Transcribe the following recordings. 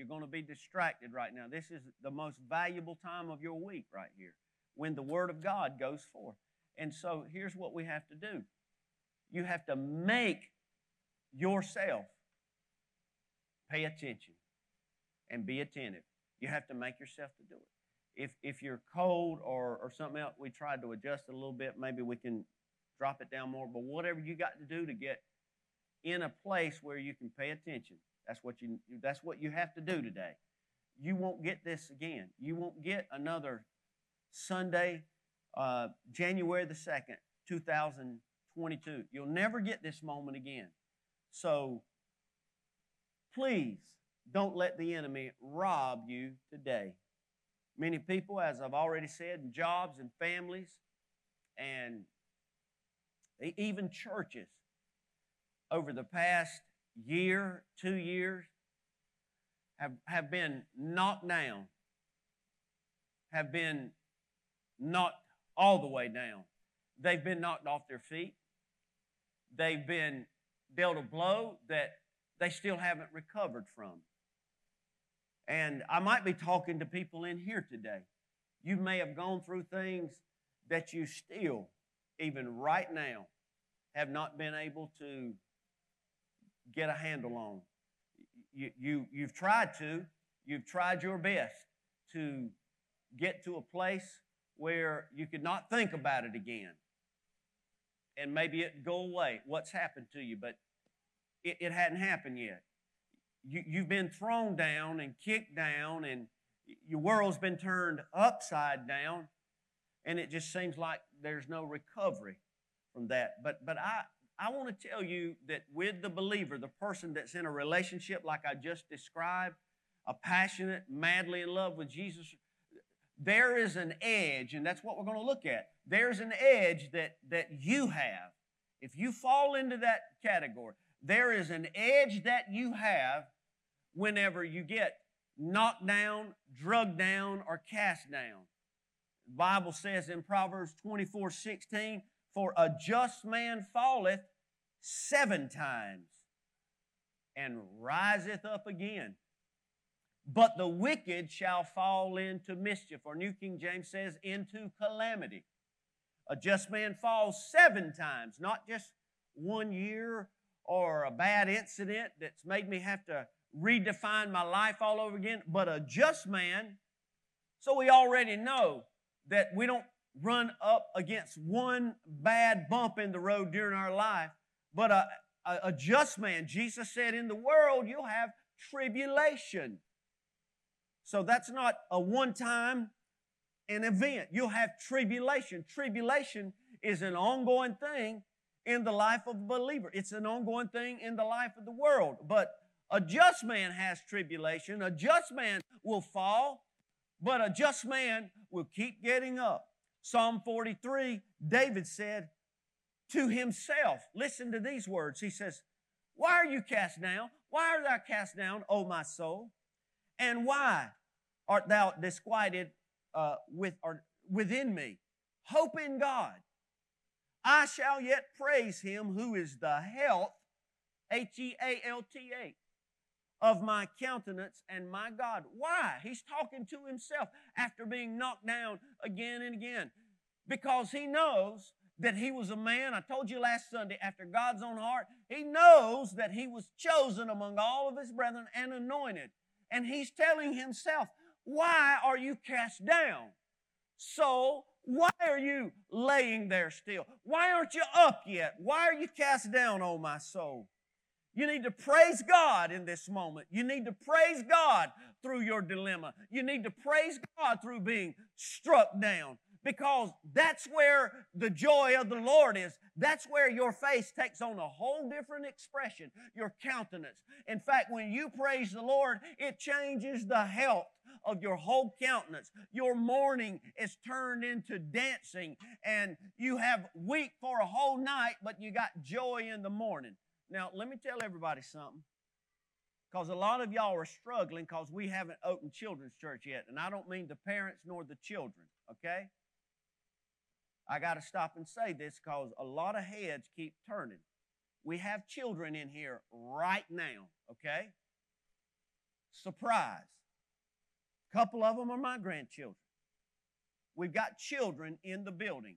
You're going to be distracted right now. This is the most valuable time of your week right here when the Word of God goes forth. And so here's what we have to do you have to make yourself pay attention and be attentive. You have to make yourself to do it. If, if you're cold or, or something else, we tried to adjust a little bit. Maybe we can drop it down more. But whatever you got to do to get in a place where you can pay attention, that's what you, that's what you have to do today. You won't get this again. You won't get another Sunday, uh, January the 2nd, 2022. You'll never get this moment again. So please don't let the enemy rob you today. Many people, as I've already said, jobs and families and even churches over the past year, two years, have, have been knocked down, have been knocked all the way down. They've been knocked off their feet. They've been dealt a blow that they still haven't recovered from. And I might be talking to people in here today. You may have gone through things that you still, even right now, have not been able to get a handle on. You, you, you've tried to, you've tried your best to get to a place where you could not think about it again. And maybe it go away, what's happened to you, but it, it hadn't happened yet you, you've been thrown down and kicked down, and your world's been turned upside down, and it just seems like there's no recovery from that. But, but I, I want to tell you that with the believer, the person that's in a relationship like I just described, a passionate, madly in love with Jesus, there is an edge, and that's what we're going to look at. There's an edge that, that you have. If you fall into that category, there is an edge that you have whenever you get knocked down, drugged down, or cast down. The Bible says in Proverbs 24 16, For a just man falleth seven times and riseth up again. But the wicked shall fall into mischief, or New King James says, into calamity. A just man falls seven times, not just one year or a bad incident that's made me have to redefine my life all over again, but a just man. So we already know that we don't run up against one bad bump in the road during our life, but a, a, a just man. Jesus said, In the world you'll have tribulation. So that's not a one time an event. You'll have tribulation. Tribulation is an ongoing thing in the life of a believer. It's an ongoing thing in the life of the world. But a just man has tribulation. A just man will fall, but a just man will keep getting up. Psalm 43, David said to himself, listen to these words. He says, Why are you cast down? Why art thou cast down, O my soul? And why art thou disquieted uh, with, or within me? Hope in God I shall yet praise him who is the health, H E A L T H, of my countenance and my God. Why? He's talking to himself after being knocked down again and again. Because he knows that he was a man, I told you last Sunday, after God's own heart. He knows that he was chosen among all of his brethren and anointed. And he's telling himself, Why are you cast down? So why are you laying there still? Why aren't you up yet? Why are you cast down, oh my soul? You need to praise God in this moment. You need to praise God through your dilemma. You need to praise God through being struck down because that's where the joy of the Lord is. That's where your face takes on a whole different expression, your countenance. In fact, when you praise the Lord, it changes the health of your whole countenance. Your mourning is turned into dancing, and you have weep for a whole night, but you got joy in the morning. Now, let me tell everybody something. Because a lot of y'all are struggling because we haven't opened children's church yet. And I don't mean the parents nor the children, okay? I got to stop and say this because a lot of heads keep turning. We have children in here right now, okay? Surprise. A couple of them are my grandchildren. We've got children in the building.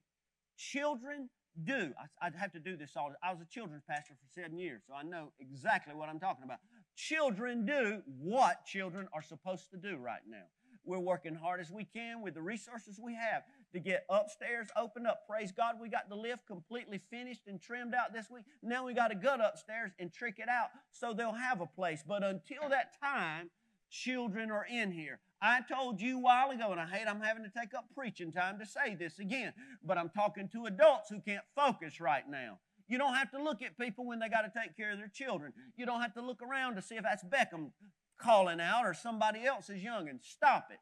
Children do. I, would have to do this all. I was a children's pastor for seven years, so I know exactly what I'm talking about. Children do what children are supposed to do right now. We're working hard as we can with the resources we have to get upstairs opened up. Praise God, we got the lift completely finished and trimmed out this week. Now we got to gut upstairs and trick it out so they'll have a place. But until that time, children are in here. I told you a while ago, and I hate I'm having to take up preaching time to say this again, but I'm talking to adults who can't focus right now. You don't have to look at people when they got to take care of their children. You don't have to look around to see if that's Beckham calling out or somebody else else's youngin. Stop it.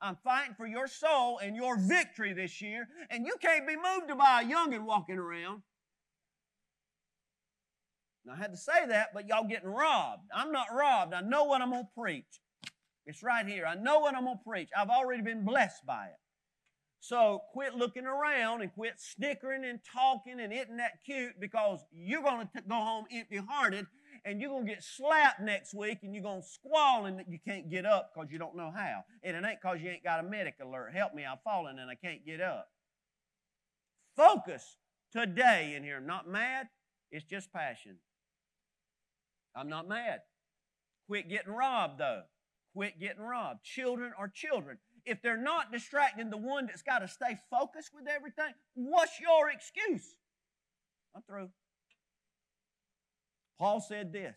I'm fighting for your soul and your victory this year, and you can't be moved by a youngin walking around. I had to say that, but y'all getting robbed. I'm not robbed. I know what I'm going to preach. It's right here. I know what I'm going to preach. I've already been blessed by it. So quit looking around and quit snickering and talking and isn't that cute because you're going to go home empty hearted and you're going to get slapped next week and you're going to squall and you can't get up because you don't know how. And it ain't because you ain't got a medic alert. Help me, I've fallen and I can't get up. Focus today in here. I'm not mad, it's just passion. I'm not mad. Quit getting robbed, though. Quit getting robbed. Children are children. If they're not distracting the one that's got to stay focused with everything, what's your excuse? I'm through. Paul said this,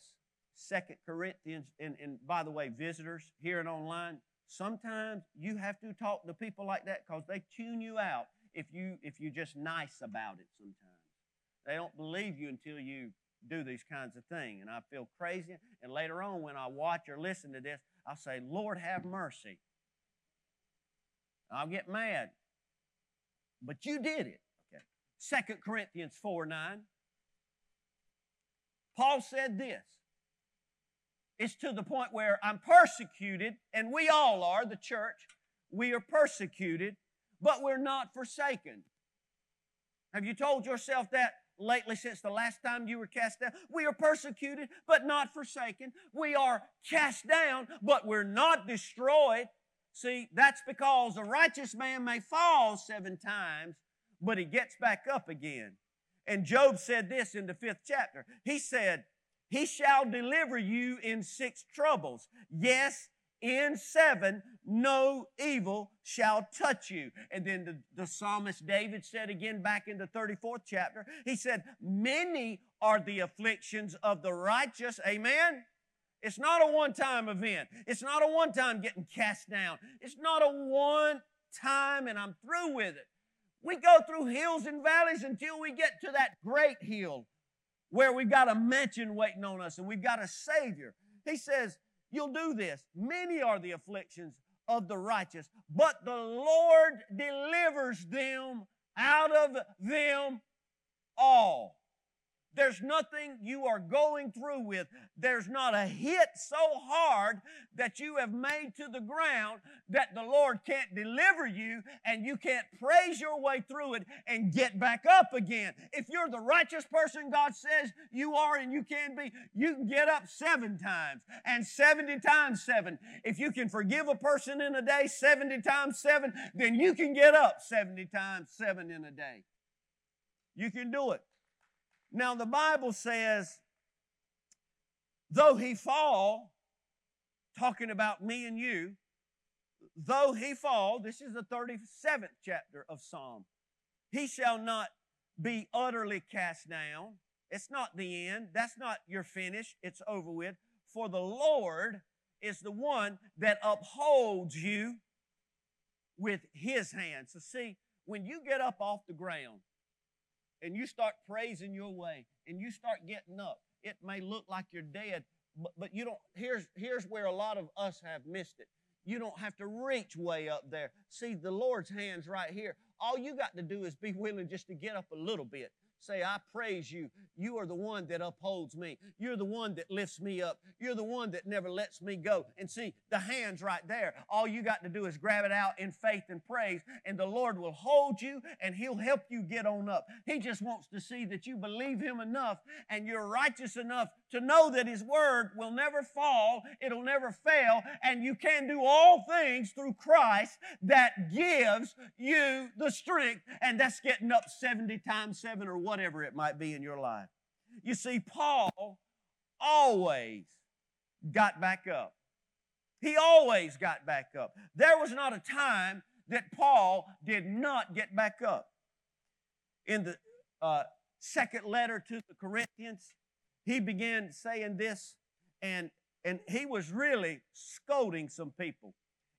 Second Corinthians, and, and by the way, visitors here and online, sometimes you have to talk to people like that because they tune you out if you if you're just nice about it sometimes. They don't believe you until you do these kinds of things. And I feel crazy. And later on, when I watch or listen to this, I'll say, Lord, have mercy. I'll get mad. But you did it. Okay. 2 Corinthians 4 9. Paul said this. It's to the point where I'm persecuted, and we all are, the church. We are persecuted, but we're not forsaken. Have you told yourself that lately since the last time you were cast down? We are persecuted, but not forsaken. We are cast down, but we're not destroyed. See, that's because a righteous man may fall seven times, but he gets back up again. And Job said this in the fifth chapter. He said, He shall deliver you in six troubles. Yes, in seven, no evil shall touch you. And then the, the, psalmist David said again back in the 34th chapter, he said, Many are the afflictions of the righteous. Amen. It's not a one time event. It's not a one time getting cast down. It's not a one time and I'm through with it. We go through hills and valleys until we get to that great hill where we've got a mansion waiting on us and we've got a Savior. He says, You'll do this. Many are the afflictions of the righteous, but the Lord delivers them out of them all. There's nothing you are going through with. There's not a hit so hard that you have made to the ground that the Lord can't deliver you and you can't praise your way through it and get back up again. If you're the righteous person God says you are and you can be, you can get up seven times and 70 times seven. If you can forgive a person in a day 70 times seven, then you can get up 70 times seven in a day. You can do it. Now, the Bible says, though he fall, talking about me and you, though he fall, this is the 37th chapter of Psalm, he shall not be utterly cast down. It's not the end. That's not your finish. It's over with. For the Lord is the one that upholds you with his hand. So, see, when you get up off the ground, and you start praising your way and you start getting up, it may look like you're dead, but, but you don't. Here's, here's where a lot of us have missed it. You don't have to reach way up there. See, the Lord's hand's right here. All you got to do is be willing just to get up a little bit. Say, I praise you. You are the one that upholds me. You're the one that lifts me up. You're the one that never lets me go. And see, the hand's right there. All you got to do is grab it out in faith and praise, and the Lord will hold you and He'll help you get on up. He just wants to see that you believe Him enough and you're righteous enough to know that His Word will never fall, it'll never fail, and you can do all things through Christ that gives you the strength. And that's getting up 70 times 7 or whatever it might be in your life. You see, Paul always got back up. He always got back up. There was not a time that Paul did not get back up. In the uh, second letter to the Corinthians, he began saying this, and, and he was really scolding some people.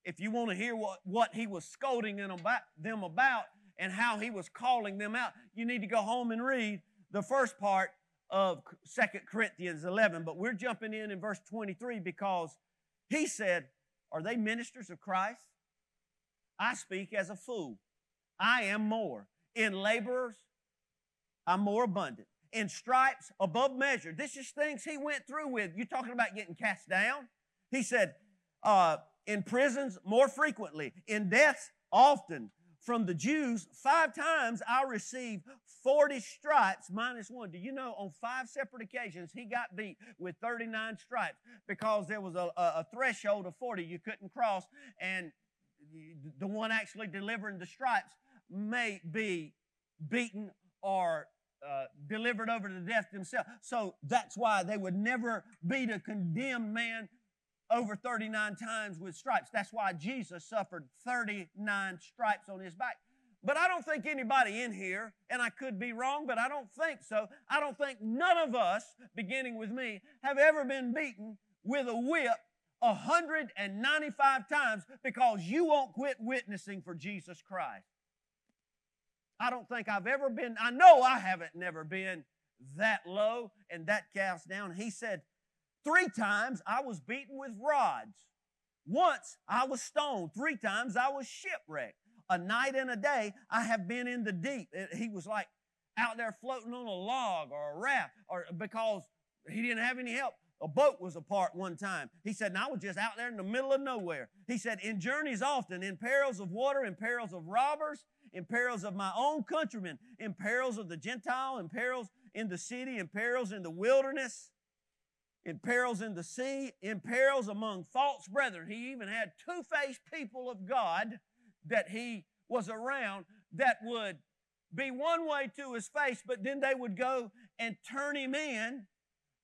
If you want to hear what, what he was scolding them about, them about and how he was calling them out, you need to go home and read the first part of Second Corinthians 11. But we're jumping in in verse 23 because he said, Are they ministers of Christ? I speak as a fool. I am more. In laborers, I'm more abundant. In stripes, above measure. This is things he went through with. You're talking about getting cast down? He said, uh, in prisons, more frequently. In deaths, often. From the Jews, five times I received 40 stripes minus one. Do you know on five separate occasions he got beat with 39 stripes because there was a, a, a threshold of 40 you couldn't cross, and the one actually delivering the stripes may be beaten or uh, delivered over to death themselves. So that's why they would never beat a condemned man over 39 times with stripes. That's why Jesus suffered 39 stripes on his back. But I don't think anybody in here, and I could be wrong, but I don't think so. I don't think none of us, beginning with me, have ever been beaten with a whip 195 times because you won't quit witnessing for Jesus Christ. I don't think I've ever been, I know I haven't never been that low and that cast down. He said, Three times I was beaten with rods. Once I was stoned. Three times I was shipwrecked. A night and a day I have been in the deep. He was like out there floating on a log or a raft or because he didn't have any help. A boat was apart one time. He said, and I was just out there in the middle of nowhere. He said, in journeys often, in perils of water, in perils of robbers, in perils of my own countrymen, in perils of the Gentile, in perils in the city, in perils in the wilderness, in perils in the sea, in perils among false brethren. He even had two faced people of God that he was around that would be one way to his face, but then they would go and turn him in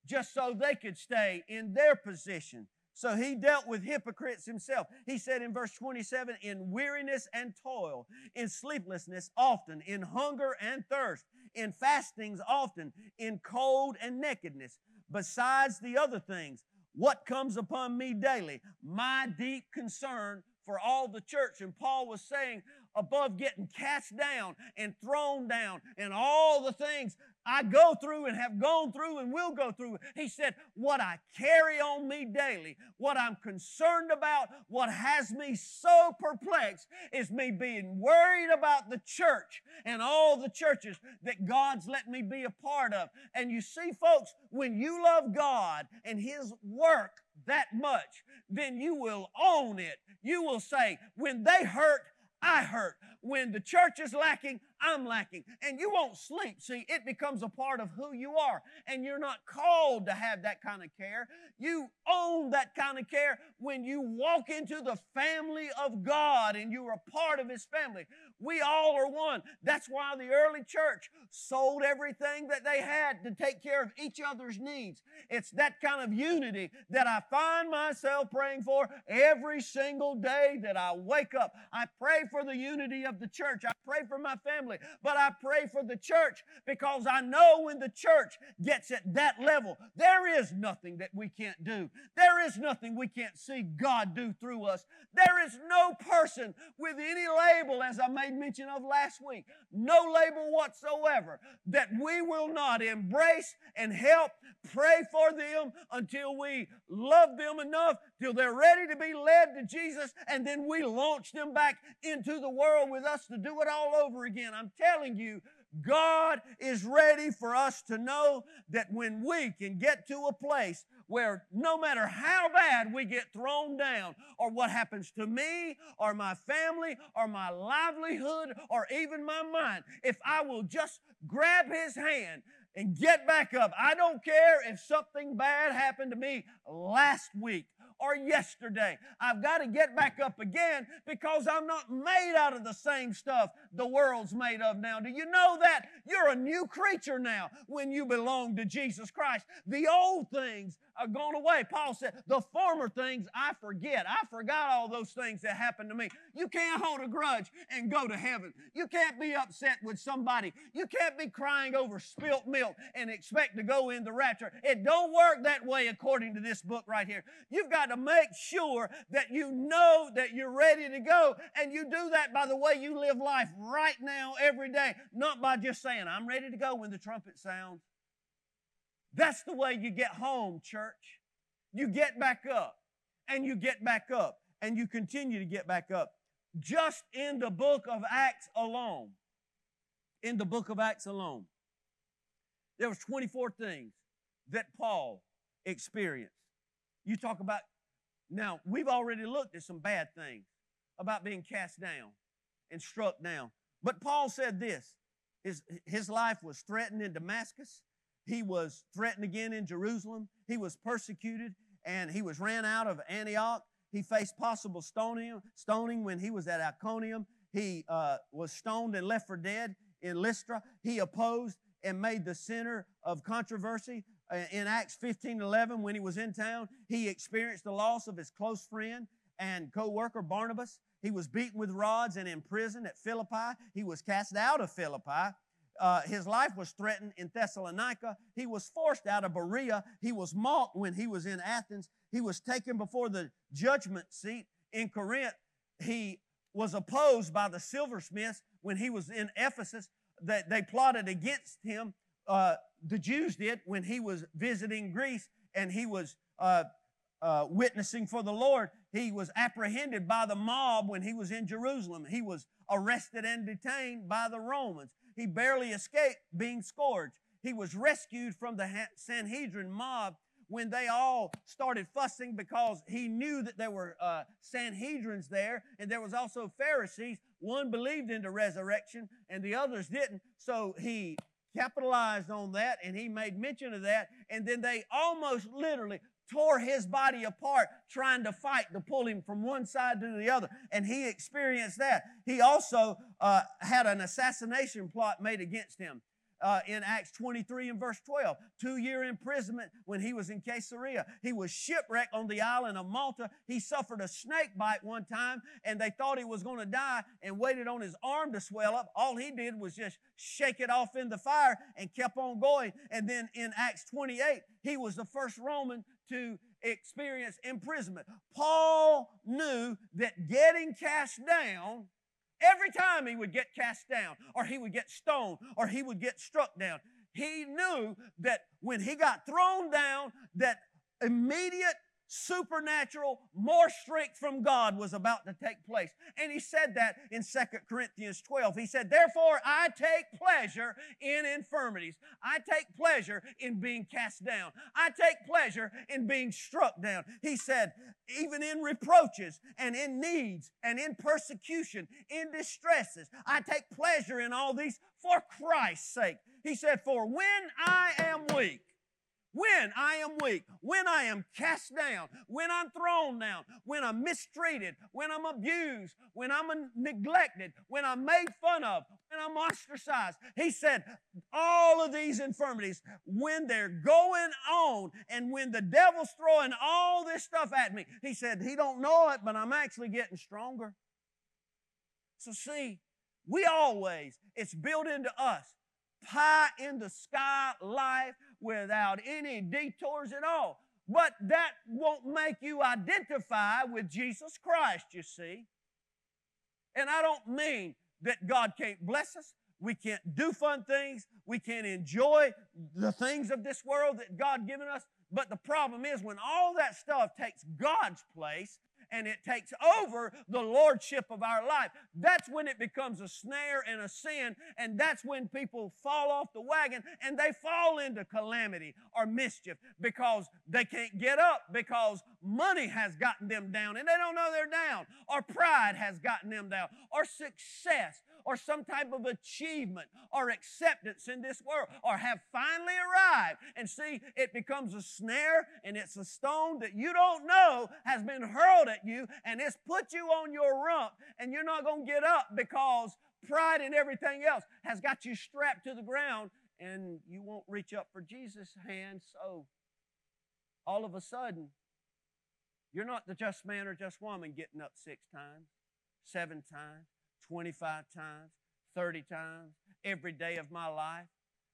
just so they could stay in their position. So he dealt with hypocrites himself. He said in verse 27 in weariness and toil, in sleeplessness often, in hunger and thirst, in fastings often, in cold and nakedness besides the other things, what comes upon me daily? My deep concern for all the church. And Paul was saying, above getting cast down and thrown down and all the things I go through and have gone through and will go through. He said, What I carry on me daily, what I'm concerned about, what has me so perplexed is me being worried about the church and all the churches that God's let me be a part of. And you see, folks, when you love God and His work that much, then you will own it. You will say, When they hurt, I hurt. When the church is lacking, I'm lacking. And you won't sleep. See, it becomes a part of who you are. And you're not called to have that kind of care. You own that kind of care when you walk into the family of God and you are a part of His family. We all are one. That's why the early church sold everything that they had to take care of each other's needs. It's that kind of unity that I find myself praying for every single day that I wake up. I pray for the unity of the church. I pray for my family, but I pray for the church because I know when the church gets at that level, there is nothing that we can't do. There is nothing we can't see God do through us. There is no person with any label, as I made mention of last week, no label whatsoever, that we will not embrace and help pray for them until we love them enough till they're ready to be led to Jesus, and then we launch them back into the world with us to do it all over again. I'm telling you, God is ready for us to know that when we can get to a place where no matter how bad we get thrown down, or what happens to me, or my family, or my livelihood, or even my mind, if I will just grab His hand and get back up, I don't care if something bad happened to me last week or yesterday. I've got to get back up again because I'm not made out of the same stuff the world's made of now. Do you know that? You're a new creature now when you belong to Jesus Christ. The old things are gone away. Paul said, The former things I forget. I forgot all those things that happened to me. You can't hold a grudge and go to heaven. You can't be upset with somebody. You can't be crying over spilt milk and expect to go in the rapture. It don't work that way according to this book right here. You've got to make sure that you know that you're ready to go, and you do that by the way you live life right now, every day, not by just saying, I'm ready to go when the trumpet sounds. That's the way you get home, church. You get back up, and you get back up, and you continue to get back up. Just in the book of Acts alone, in the book of Acts alone, there was 24 things that Paul experienced. You talk about now, we've already looked at some bad things about being cast down and struck down. But Paul said this his, his life was threatened in Damascus, he was threatened again in Jerusalem, he was persecuted, and he was ran out of Antioch. He faced possible stoning, stoning when he was at Iconium. He uh, was stoned and left for dead in Lystra. He opposed and made the center of controversy uh, in Acts 15 11, when he was in town, he experienced the loss of his close friend and co worker Barnabas. He was beaten with rods and imprisoned at Philippi. He was cast out of Philippi. Uh, his life was threatened in Thessalonica. He was forced out of Berea. He was mocked when he was in Athens. He was taken before the judgment seat in Corinth. He was opposed by the silversmiths when he was in Ephesus. That they plotted against him uh, the Jews did when he was visiting Greece and he was uh, uh, witnessing for the Lord. He was apprehended by the mob when he was in Jerusalem. He was arrested and detained by the Romans. He barely escaped being scourged. He was rescued from the Sanhedrin mob when they all started fussing because he knew that there were uh, Sanhedrins there and there was also Pharisees. One believed in the resurrection and the others didn't. So he capitalized on that and he made mention of that. And then they almost literally tore his body apart trying to fight to pull him from one side to the other. And he experienced that. He also uh, had an assassination plot made against him uh, in Acts 23 and verse 12. Two year imprisonment when he was in Caesarea. He was shipwrecked on the island of Malta. He suffered a snake bite one time and they thought he was going to die and waited on his arm to swell up. All he did was just shake it off in the fire and kept on going. And then in Acts 28, he was the first Roman to experience imprisonment. Paul knew that getting cast down Every time he would get cast down, or he would get stoned, or he would get struck down, he knew that when he got thrown down, that immediate supernatural, more strength from God was about to take place. And he said that in Second Corinthians 12. He said, Therefore, I take pleasure in infirmities. I take pleasure in being cast down. I take pleasure in being struck down. He said, Even in reproaches and in needs and in persecution, in distresses, I take pleasure in all these for Christ's sake. He said, For when I am weak, when I am weak, when I am cast down, when I'm thrown down, when I'm mistreated, when I'm abused, when I'm neglected, when I'm made fun of, when I'm ostracized. He said, all of these infirmities, when they're going on and when the devil's throwing all this stuff at me, he said, he don't know it, but I'm actually getting stronger. So see, we always, it's built into us pie in the sky life without any detours at all. But that won't make you identify with Jesus Christ, you see. And I don't mean that God can't bless us. We can't do fun things. We can't enjoy the things of this world that God given us. But the problem is when all that stuff takes God's place and it takes over the lordship of our life. That's when it becomes a snare and a sin, and that's when people fall off the wagon and they fall into calamity or mischief because they can't get up because money has gotten them down and they don't know they're down, or pride has gotten them down, or success or some type of achievement or acceptance in this world or have finally arrived. And see, it becomes a snare and it's a stone that you don't know has been hurled at you and it's put you on your rump and you're not going to get up because pride and everything else has got you strapped to the ground and you won't reach up for Jesus' hand. So all of a sudden, you're not the just man or just woman getting up six times, seven times, 25 times, 30 times, every day of my life,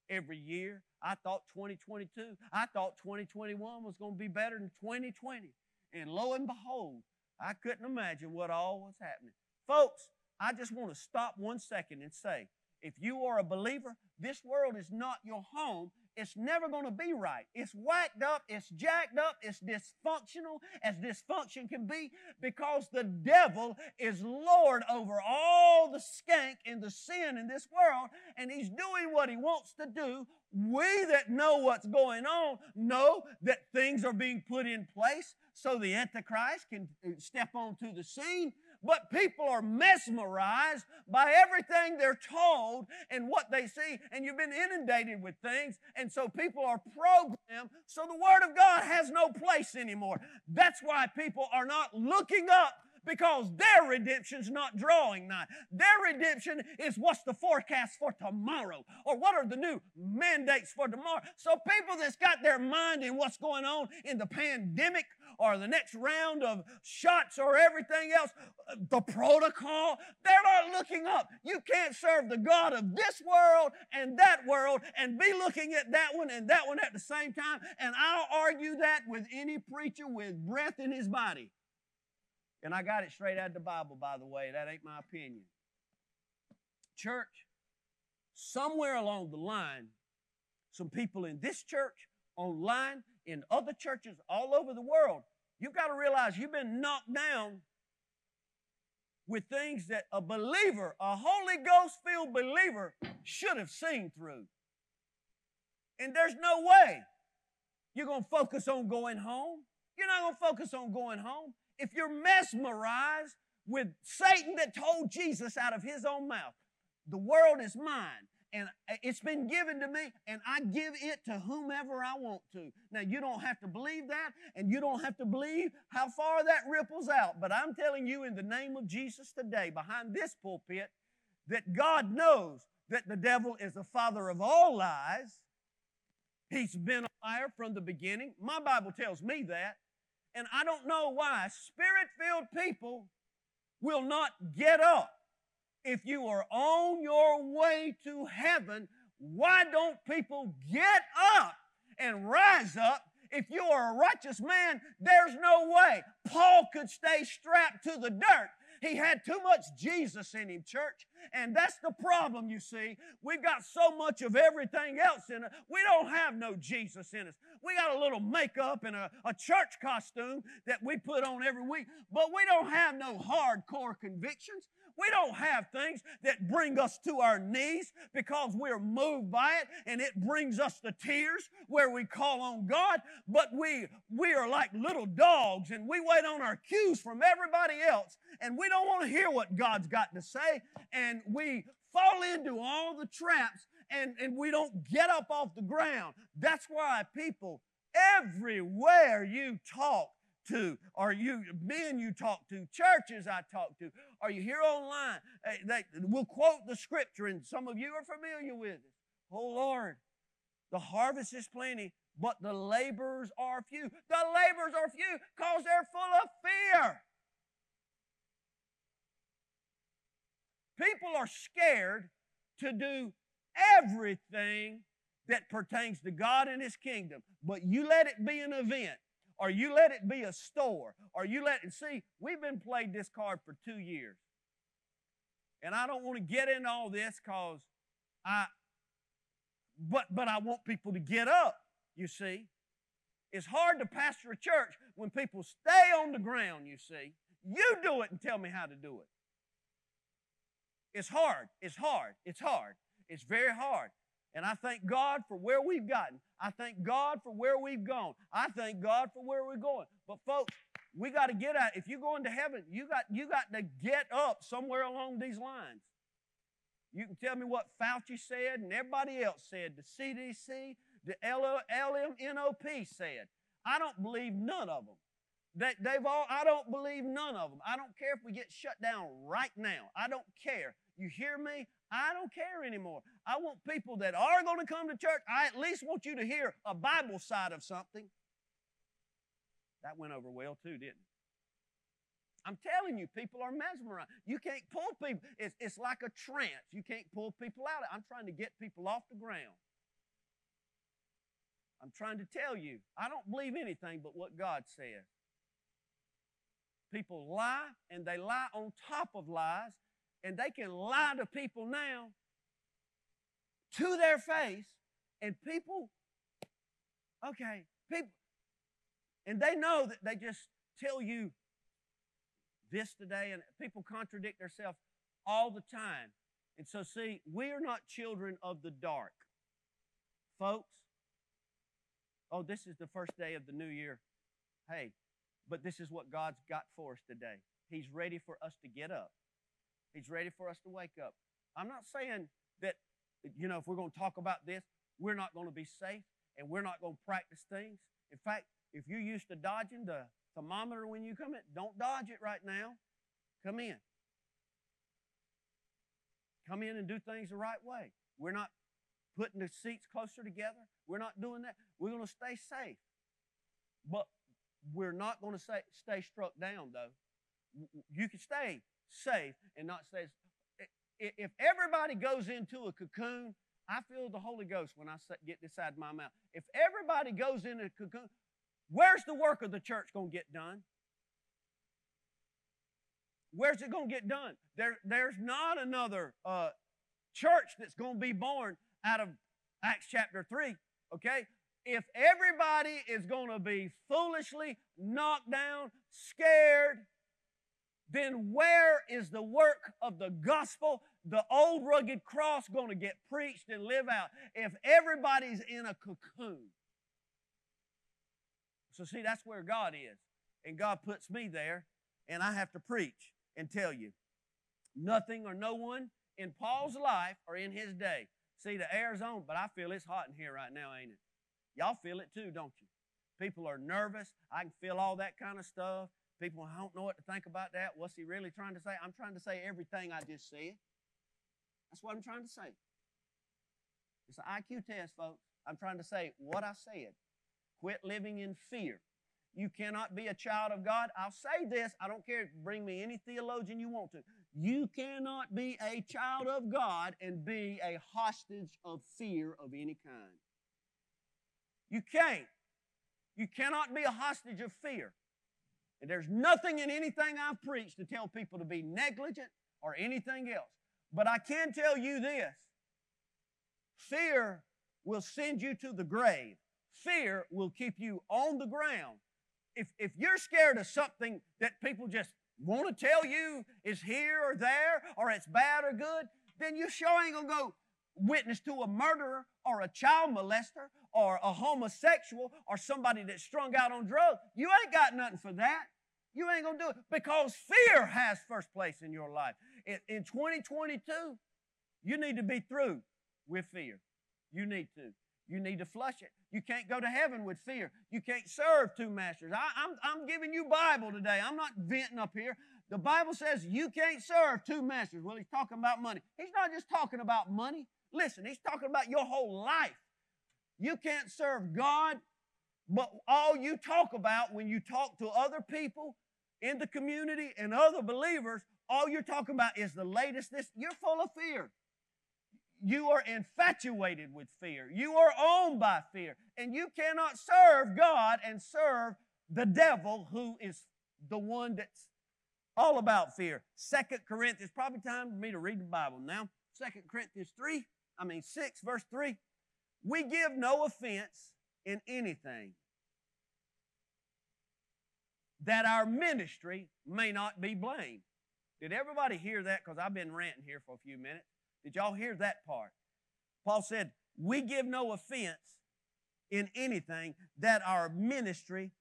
every year. I thought 2022, I thought 2021 was going to be better than 2020. And lo and behold, I couldn't imagine what all was happening. Folks, I just want to stop one second and say, if you are a believer, this world is not your home it's never going to be right. It's whacked up, it's jacked up, it's dysfunctional as dysfunction can be because the devil is Lord over all the skank and the sin in this world, and he's doing what he wants to do. We that know what's going on know that things are being put in place so the Antichrist can uh, step onto the scene but people are mesmerized by everything they're told and what they see, and you've been inundated with things, and so people are programmed, so the Word of God has no place anymore. That's why people are not looking up because their redemption's not drawing nigh. Their redemption is what's the forecast for tomorrow or what are the new mandates for tomorrow. So people that's got their mind in what's going on in the pandemic or the next round of shots or everything else, the protocol, they're not looking up. You can't serve the God of this world and that world and be looking at that one and that one at the same time. And I'll argue that with any preacher with breath in his body. And I got it straight out of the Bible, by the way. That ain't my opinion. Church, somewhere along the line, some people in this church, online, in other churches all over the world, you've got to realize you've been knocked down with things that a believer, a Holy Ghost filled believer, should have seen through. And there's no way you're going to focus on going home. You're not going to focus on going home if you're mesmerized with Satan that told Jesus out of his own mouth, the world is mine and uh, it's been given to me and I give it to whomever I want to. Now you don't have to believe that and you don't have to believe how far that ripples out, but I'm telling you in the name of Jesus today behind this pulpit that God knows that the devil is the father of all lies. He's been a liar from the beginning. My Bible tells me that. And I don't know why spirit filled people will not get up. If you are on your way to heaven, why don't people get up and rise up? If you are a righteous man, there's no way Paul could stay strapped to the dirt he had too much Jesus in him, church. And that's the problem, you see. We've got so much of everything else in it. We don't have no Jesus in us. We got a little makeup and a, a church costume that we put on every week, but we don't have no hardcore convictions. We don't have things that bring us to our knees because we're moved by it and it brings us to tears where we call on God, but we, we are like little dogs and we wait on our cues from everybody else and we don't want to hear what God's got to say and we fall into all the traps and, and we don't get up off the ground. That's why people everywhere you talk to, or you men you talk to, churches I talk to, or you hear online, they will quote the scripture, and some of you are familiar with it. Oh Lord, the harvest is plenty, but the laborers are few. The laborers are few because they're full of fear. People are scared to do everything that pertains to God and His kingdom, but you let it be an event or you let it be a store, or you let it see, we've been played this card for two years. And I don't want to get into all this because I but but I want people to get up, you see. It's hard to pastor a church when people stay on the ground, you see. You do it and tell me how to do it. It's hard. It's hard. It's hard. It's very hard. And I thank God for where we've gotten. I thank God for where we've gone. I thank God for where we're going. But folks, we got to get out. If you're going to heaven, you got you got to get up somewhere along these lines. You can tell me what Fauci said and everybody else said, the CDC, the LMNOP said. I don't believe none of them. They, they've all, I don't believe none of them. I don't care if we get shut down right now. I don't care. You hear me? I don't care anymore. I want people that are going to come to church, I at least want you to hear a Bible side of something. That went over well too, didn't it? I'm telling you, people are mesmerized. You can't pull people. It's, it's like a trance. You can't pull people out. I'm trying to get people off the ground. I'm trying to tell you, I don't believe anything but what God says. People lie, and they lie on top of lies, and they can lie to people now to their face, and people, okay, people, and they know that they just tell you this today, and people contradict themselves all the time. And so, see, we are not children of the dark. Folks, oh, this is the first day of the new year. Hey, but this is what God's got for us today. He's ready for us to get up, He's ready for us to wake up. I'm not saying that, you know, if we're going to talk about this, we're not going to be safe and we're not going to practice things. In fact, if you're used to dodging the thermometer when you come in, don't dodge it right now. Come in. Come in and do things the right way. We're not putting the seats closer together. We're not doing that. We're going to stay safe. But we're not going to stay, struck down, though. You can stay safe and not stay. If everybody goes into a cocoon, I feel the Holy Ghost when I get this out of my mouth. If everybody goes into a cocoon, Where's the work of the church going to get done? Where's it going to get done? There, there's not another uh, church that's going to be born out of Acts chapter 3, okay? If everybody is going to be foolishly knocked down, scared, then where is the work of the gospel, the old rugged cross, going to get preached and live out? If everybody's in a cocoon, so, see, that's where God is. And God puts me there, and I have to preach and tell you nothing or no one in Paul's life or in his day. See, the air's on, but I feel it's hot in here right now, ain't it? Y'all feel it too, don't you? People are nervous. I can feel all that kind of stuff. People don't know what to think about that. What's he really trying to say? I'm trying to say everything I just said. That's what I'm trying to say. It's an IQ test, folks. I'm trying to say what I said. Quit living in fear. You cannot be a child of God. I'll say this, I don't care, bring me any theologian you want to. You cannot be a child of God and be a hostage of fear of any kind. You can't. You cannot be a hostage of fear. And there's nothing in anything I've preached to tell people to be negligent or anything else. But I can tell you this fear will send you to the grave. Fear will keep you on the ground. If, if you're scared of something that people just want to tell you is here or there, or it's bad or good, then you sure ain't to go witness to a murderer or a child molester or a homosexual or somebody that's strung out on drugs. You ain't got nothing for that. You ain't going to do it because fear has first place in your life. In, in 2022, you need to be through with fear. You need to. You need to flush it. You can't go to heaven with fear. You can't serve two masters. I, I'm, I'm giving you Bible today. I'm not venting up here. The Bible says you can't serve two masters. Well, he's talking about money. He's not just talking about money. Listen, he's talking about your whole life. You can't serve God, but all you talk about when you talk to other people in the community and other believers, all you're talking about is the latest this. You're full of fear. You are infatuated with fear. You are owned by fear. And you cannot serve God and serve the devil who is the one that's all about fear. Second Corinthians, probably time for me to read the Bible now. Second Corinthians 3, I mean 6, verse 3. We give no offense in anything, that our ministry may not be blamed. Did everybody hear that? Because I've been ranting here for a few minutes. Did y'all hear that part? Paul said, We give no offense in anything that our ministry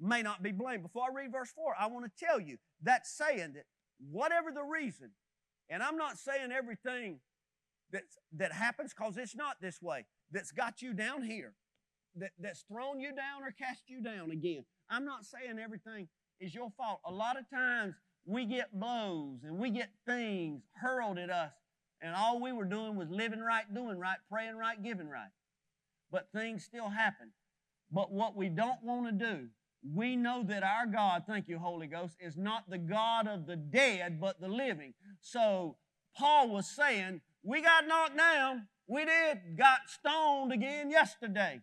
may not be blamed. Before I read verse 4, I want to tell you that saying that whatever the reason, and I'm not saying everything that's, that happens because it's not this way, that's got you down here, that, that's thrown you down or cast you down again. I'm not saying everything is your fault. A lot of times we get blows and we get things hurled at us, and all we were doing was living right, doing right, praying right, giving right. But things still happen. But what we don't want to do, we know that our God, thank you, Holy Ghost, is not the God of the dead, but the living. So Paul was saying, we got knocked down. We did, got stoned again yesterday.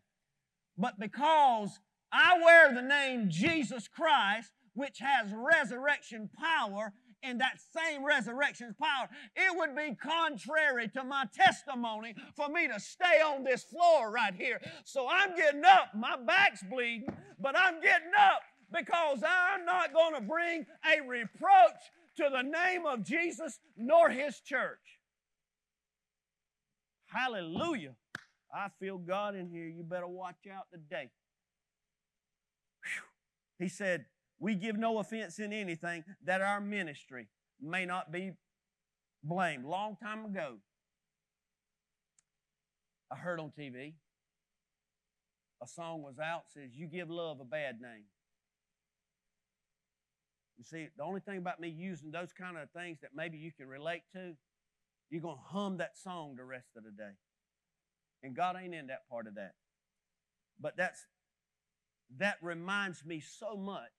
But because I wear the name Jesus Christ, which has resurrection power, and that same resurrection power, it would be contrary to my testimony for me to stay on this floor right here. So I'm getting up. My back's bleeding, but I'm getting up because I'm not going to bring a reproach to the name of Jesus nor his church. Hallelujah. I feel God in here. You better watch out today. He said, we give no offense in anything that our ministry may not be blamed. Long time ago, I heard on TV a song was out says you give love a bad name. You see, the only thing about me using those kind of things that maybe you can relate to, you're going to hum that song the rest of the day. And God ain't in that part of that. But that's that reminds me so much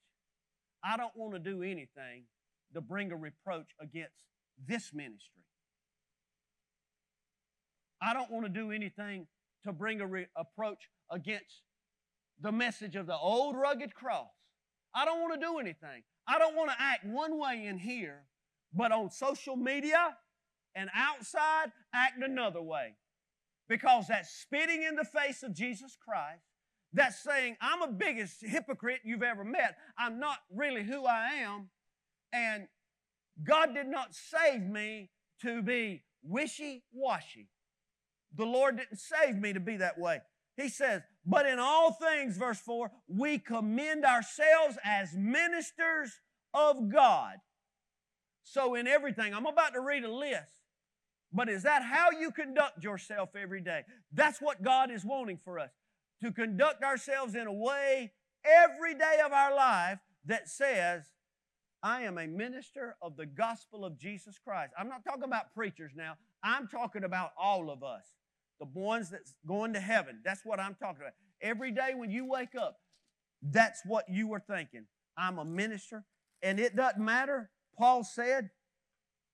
I don't want to do anything to bring a reproach against this ministry. I don't want to do anything to bring a re- approach against the message of the old rugged cross. I don't want to do anything. I don't want to act one way in here, but on social media and outside, act another way. Because that's spitting in the face of Jesus Christ that's saying, I'm a biggest hypocrite you've ever met. I'm not really who I am. And God did not save me to be wishy washy. The Lord didn't save me to be that way. He says, but in all things, verse 4, we commend ourselves as ministers of God. So, in everything, I'm about to read a list, but is that how you conduct yourself every day? That's what God is wanting for us to conduct ourselves in a way every day of our life that says, I am a minister of the gospel of Jesus Christ. I'm not talking about preachers now. I'm talking about all of us, the ones that's going to heaven. That's what I'm talking about. Every day when you wake up, that's what you were thinking. I'm a minister, and it doesn't matter. Paul said,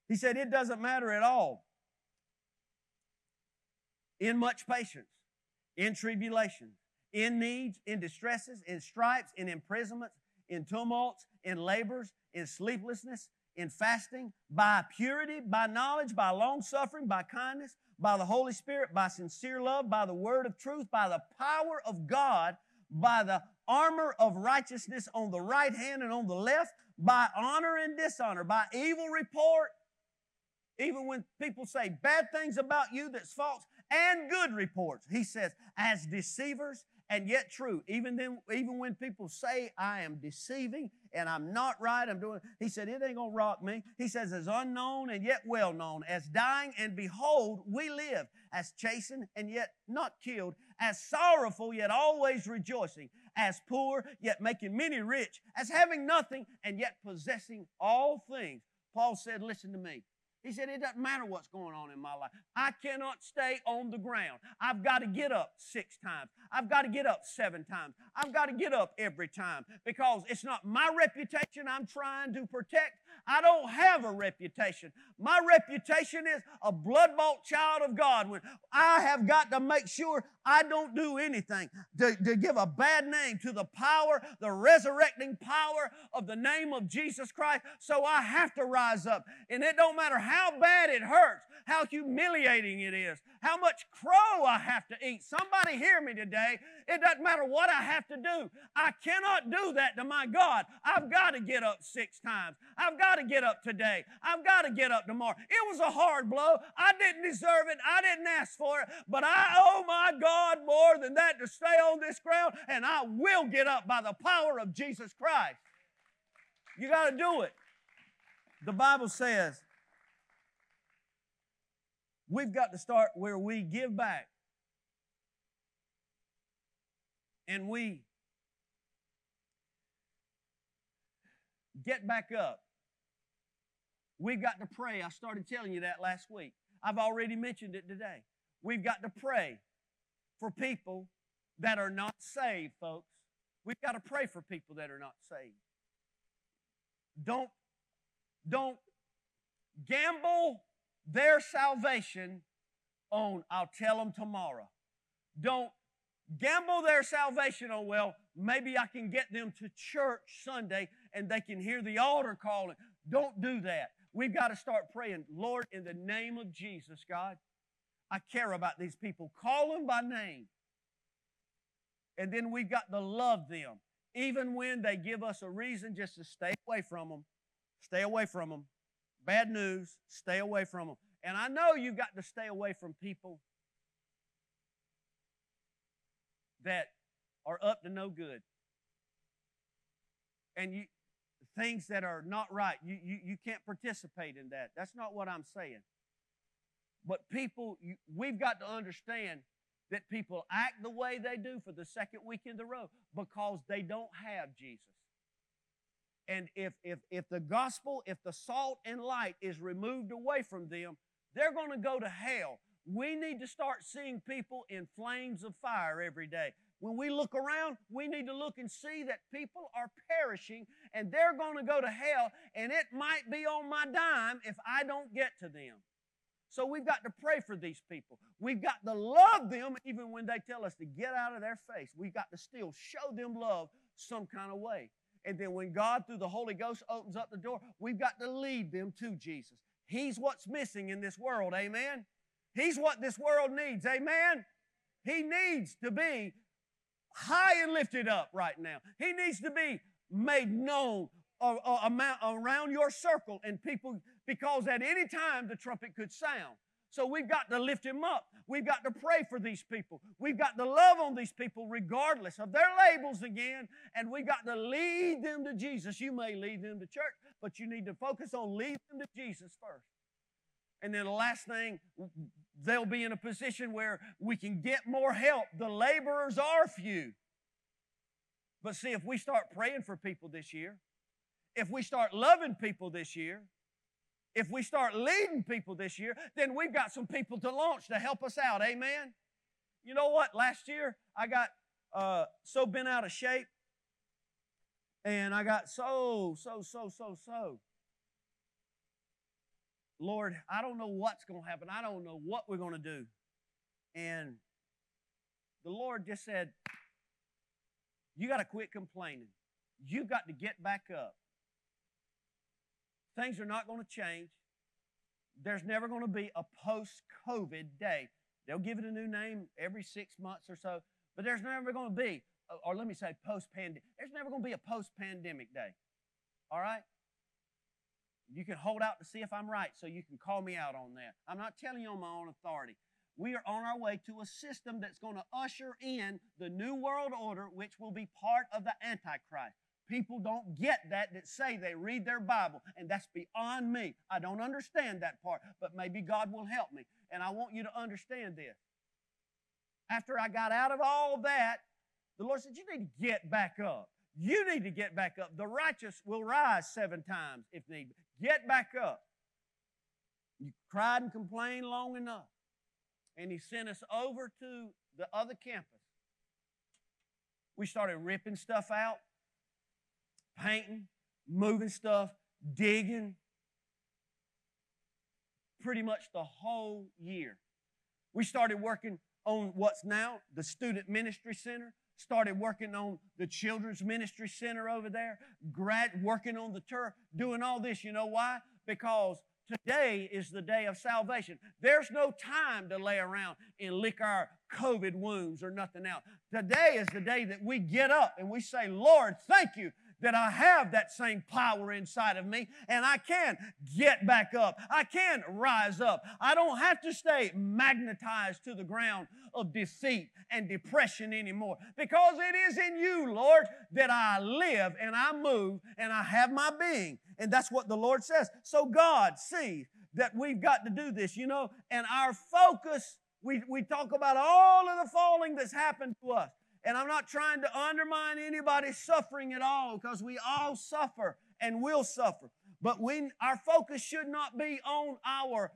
he said, it doesn't matter at all. In much patience, in tribulation, in needs, in distresses, in stripes, in imprisonments, in tumults, in labors, in sleeplessness, in fasting, by purity, by knowledge, by long suffering, by kindness, by the Holy Spirit, by sincere love, by the word of truth, by the power of God, by the armor of righteousness on the right hand and on the left, by honor and dishonor, by evil report, even when people say bad things about you that's false, and good reports. He says, as deceivers and yet true. Even then, even when people say I am deceiving and I'm not right, I'm doing, he said, it ain't gonna rock me. He says, as unknown and yet well known, as dying and behold, we live, as chastened and yet not killed, as sorrowful yet always rejoicing, as poor yet making many rich, as having nothing and yet possessing all things. Paul said, listen to me. He said, It doesn't matter what's going on in my life. I cannot stay on the ground. I've got to get up six times. I've got to get up seven times. I've got to get up every time because it's not my reputation I'm trying to protect. I don't have a reputation. My reputation is a blood bought child of God. When I have got to make sure I don't do anything to, to give a bad name to the power, the resurrecting power of the name of Jesus Christ. So I have to rise up. And it don't matter how how bad it hurts, how humiliating it is, how much crow I have to eat. Somebody hear me today. It doesn't matter what I have to do. I cannot do that to my God. I've got to get up six times. I've got to get up today. I've got to get up tomorrow. It was a hard blow. I didn't deserve it. I didn't ask for it. But I owe my God more than that to stay on this ground, and I will get up by the power of Jesus Christ. You got to do it. The Bible says we've got to start where we give back and we get back up. We've got to pray. I started telling you that last week. I've already mentioned it today. We've got to pray for people that are not saved, folks. We've got to pray for people that are not saved. Don't, don't gamble their salvation on I'll tell them tomorrow. Don't gamble their salvation on, well, maybe I can get them to church Sunday and they can hear the altar calling. Don't do that. We've got to start praying, Lord, in the name of Jesus, God, I care about these people. Call them by name. And then we've got to love them even when they give us a reason just to stay away from them, stay away from them. Bad news, stay away from them. And I know you've got to stay away from people that are up to no good. And you things that are not right, you, you, you can't participate in that. That's not what I'm saying. But people, you, we've got to understand that people act the way they do for the second week in the row because they don't have Jesus. And if, if, if the gospel, if the salt and light is removed away from them, they're going to go to hell. We need to start seeing people in flames of fire every day. When we look around, we need to look and see that people are perishing and they're going to go to hell, and it might be on my dime if I don't get to them. So we've got to pray for these people. We've got to love them even when they tell us to get out of their face. We've got to still show them love some kind of way. And then when God, through the Holy Ghost, opens up the door, we've got to lead them to Jesus. He's what's missing in this world, amen? He's what this world needs, amen? He needs to be high and lifted up right now. He needs to be made known uh, uh, around your circle and people because at any time the trumpet could sound. So we've got to lift him up. We've got to pray for these people. We've got to love on these people regardless of their labels again. And we've got to lead them to Jesus. You may lead them to church, but you need to focus on leading them to Jesus first. And then the last thing, they'll be in a position where we can get more help. The laborers are few. But see, if we start praying for people this year, if we start loving people this year, if we start leading people this year, then we've got some people to launch to help us out. Amen? You know what? Last year, I got uh, so bent out of shape, and I got so, so, so, so, so. Lord, I don't know what's going to happen. I don't know what we're going to do. And the Lord just said, You got to quit complaining. You've got to get back up. Things are not going to change. There's never going to be a post COVID day. They'll give it a new name every six months or so, but there's never going to be, or let me say post pandemic, there's never going to be a post pandemic day. All right? You can hold out to see if I'm right, so you can call me out on that. I'm not telling you on my own authority. We are on our way to a system that's going to usher in the new world order, which will be part of the Antichrist. People don't get that that say they read their Bible, and that's beyond me. I don't understand that part, but maybe God will help me. And I want you to understand this. After I got out of all that, the Lord said, You need to get back up. You need to get back up. The righteous will rise seven times if need be. Get back up. You cried and complained long enough. And He sent us over to the other campus. We started ripping stuff out painting, moving stuff, digging, pretty much the whole year. We started working on what's now the Student Ministry Center, started working on the Children's Ministry Center over there, grad, working on the turf, doing all this. You know why? Because Today is the day of salvation. There's no time to lay around and lick our COVID wounds or nothing else. Today is the day that we get up and we say, Lord, thank you that I have that same power inside of me and I can get back up. I can rise up. I don't have to stay magnetized to the ground of defeat and depression anymore because it is in you, Lord, that I live and I move and I have my being. And that's what the Lord says. So God sees that we've got to do this, you know, and our focus, we, we talk about all of the falling that's happened to us. And I'm not trying to undermine anybody's suffering at all because we all suffer and will suffer. But we, our focus should not be on our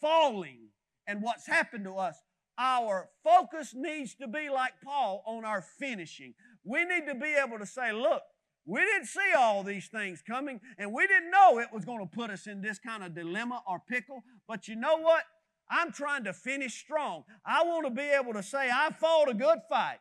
falling and what's happened to us. Our focus needs to be like Paul on our finishing. We need to be able to say, look, we didn't see all these things coming, and we didn't know it was going to put us in this kind of dilemma or pickle. But you know what? I'm trying to finish strong. I want to be able to say, I fought a good fight.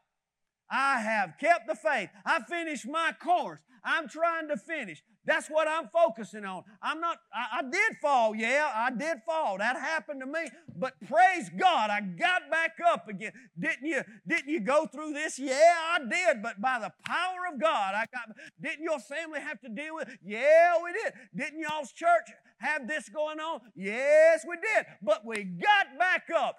I have kept the faith. I finished my course. I'm trying to finish. That's what I'm focusing on. I'm not, I, I, did fall, yeah, I did fall. That happened to me. But praise God, I got back up again. Didn't you, didn't you go through this? Yeah, I did. But by the power of God, I got didn't your family have to deal with it? Yeah, we did. Didn't y'all's church have this going on? Yes, we did. But we got back up.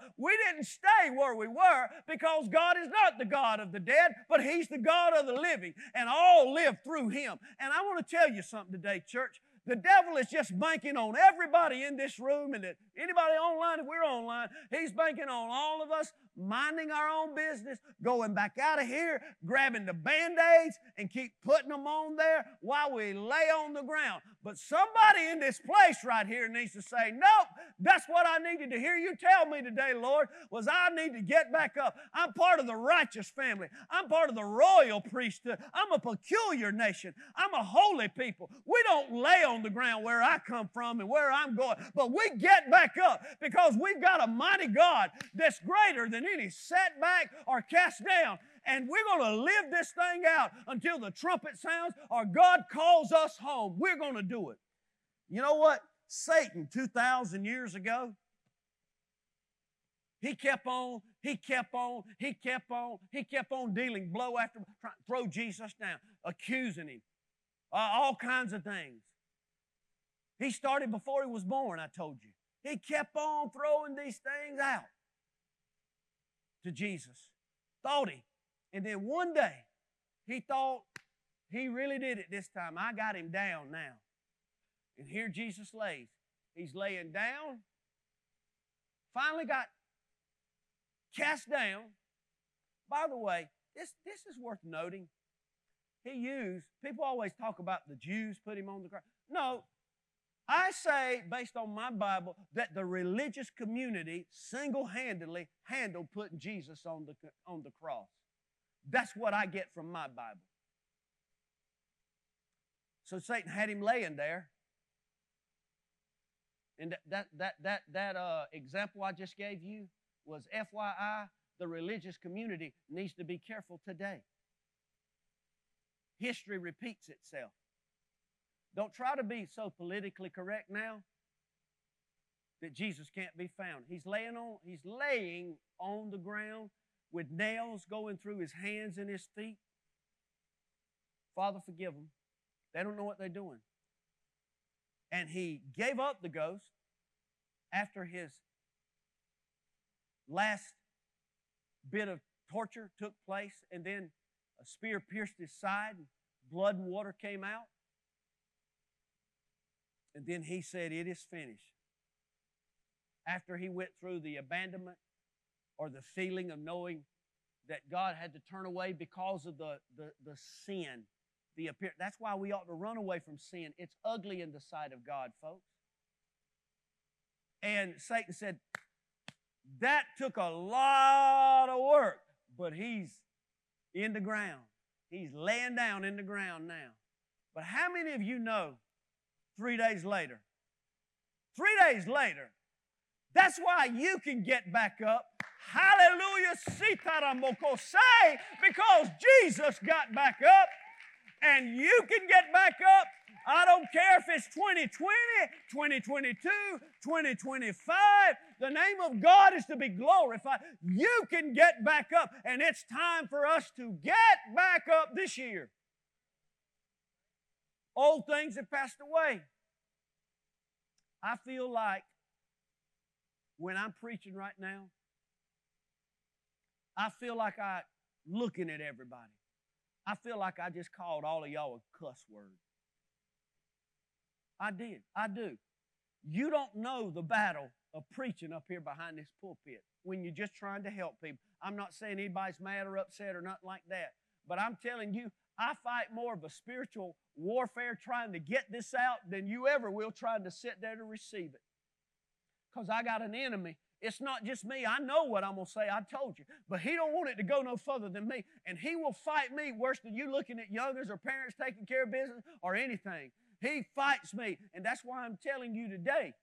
Didn't stay where we were because God is not the God of the dead, but He's the God of the living, and all live through Him. And I want to tell you something today, church. The devil is just banking on everybody in this room and anybody online, if we're online, he's banking on all of us minding our own business, going back out of here, grabbing the band aids and keep putting them on there while we lay on the ground. But somebody in this place right here needs to say, Nope, that's what I needed to hear you tell me today, Lord, was I need to get back up. I'm part of the righteous family. I'm part of the royal priesthood. I'm a peculiar nation. I'm a holy people. We don't lay on the ground where I come from and where I'm going, but we get back up because we've got a mighty God that's greater than any setback or cast down. And we're going to live this thing out until the trumpet sounds or God calls us home. We're going to do it. You know what? Satan, 2,000 years ago, he kept on, he kept on, he kept on, he kept on dealing blow after trying to throw Jesus down, accusing him, uh, all kinds of things. He started before he was born, I told you. He kept on throwing these things out to Jesus. Thought he. And then one day, he thought he really did it this time. I got him down now. And here Jesus lays. He's laying down. Finally got cast down. By the way, this, this is worth noting. He used, people always talk about the Jews put him on the cross. No, I say, based on my Bible, that the religious community single handedly handled putting Jesus on the, on the cross. That's what I get from my Bible. So Satan had him laying there. And that, that, that, that, that uh, example I just gave you was FYI, the religious community needs to be careful today. History repeats itself. Don't try to be so politically correct now that Jesus can't be found. He's laying on, he's laying on the ground with nails going through his hands and his feet. Father, forgive them. They don't know what they're doing. And he gave up the ghost after his last bit of torture took place, and then a spear pierced his side, and blood and water came out. And then he said, It is finished. After he went through the abandonment or the feeling of knowing that God had to turn away because of the, the, the sin, the appear. That's why we ought to run away from sin. It's ugly in the sight of God, folks. And Satan said, That took a lot of work, but he's in the ground. He's laying down in the ground now. But how many of you know three days later. Three days later. That's why you can get back up. Hallelujah. Say, because Jesus got back up and you can get back up. I don't care if it's 2020, 2022, 2025. The name of God is to be glorified. You can get back up, and it's time for us to get back up this year. Old things have passed away. I feel like when I'm preaching right now, I feel like I looking at everybody. I feel like I just called all of y'all a cuss word. I did. I do. You don't know the battle of preaching up here behind this pulpit when you're just trying to help people. I'm not saying anybody's mad or upset or nothing like that, but I'm telling you, I fight more of a spiritual warfare trying to get this out than you ever will trying to sit there to receive it. Because I got an enemy. It's not just me. I know what I'm going to say. I told you. But he don't want it to go no further than me. And he will fight me worse than you looking at youngers or parents taking care of business or anything. He fights me. And that's why I'm telling you today,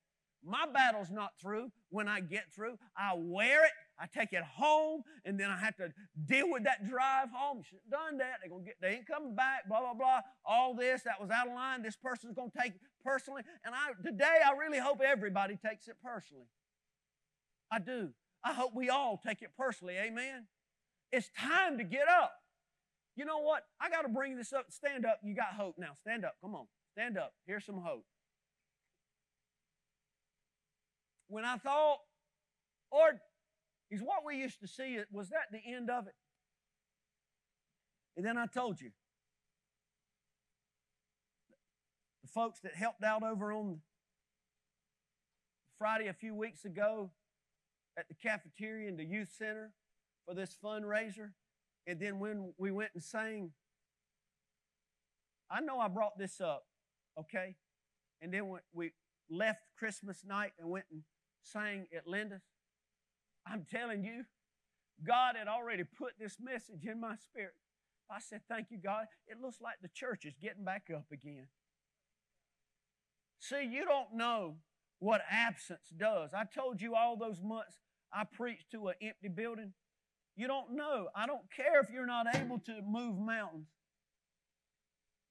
my battle's not through. When I get through, I wear it, I take it home, and then I have to deal with that drive home. Should have done that. They're gonna get they ain't coming back, blah, blah, blah. All this, that was out of line. This person's gonna take it personally. And I today I really hope everybody takes it personally. I do. I hope we all take it personally. Amen. It's time to get up. You know what? I got to bring this up. Stand up. You got hope now. Stand up. Come on. Stand up. Here's some hope. When I thought, Lord, is what we used to see, was that the end of it? And then I told you, the folks that helped out over on Friday a few weeks ago at the cafeteria and the youth center for this fundraiser, and then when we went and sang, I know I brought this up, okay? And then when we left Christmas night and went and sang at Linda's, I'm telling you, God had already put this message in my spirit. I said, Thank you, God. It looks like the church is getting back up again. See, you don't know what absence does. I told you all those months I preach to an empty building. You don't know. I don't care if you're not able to move mountains.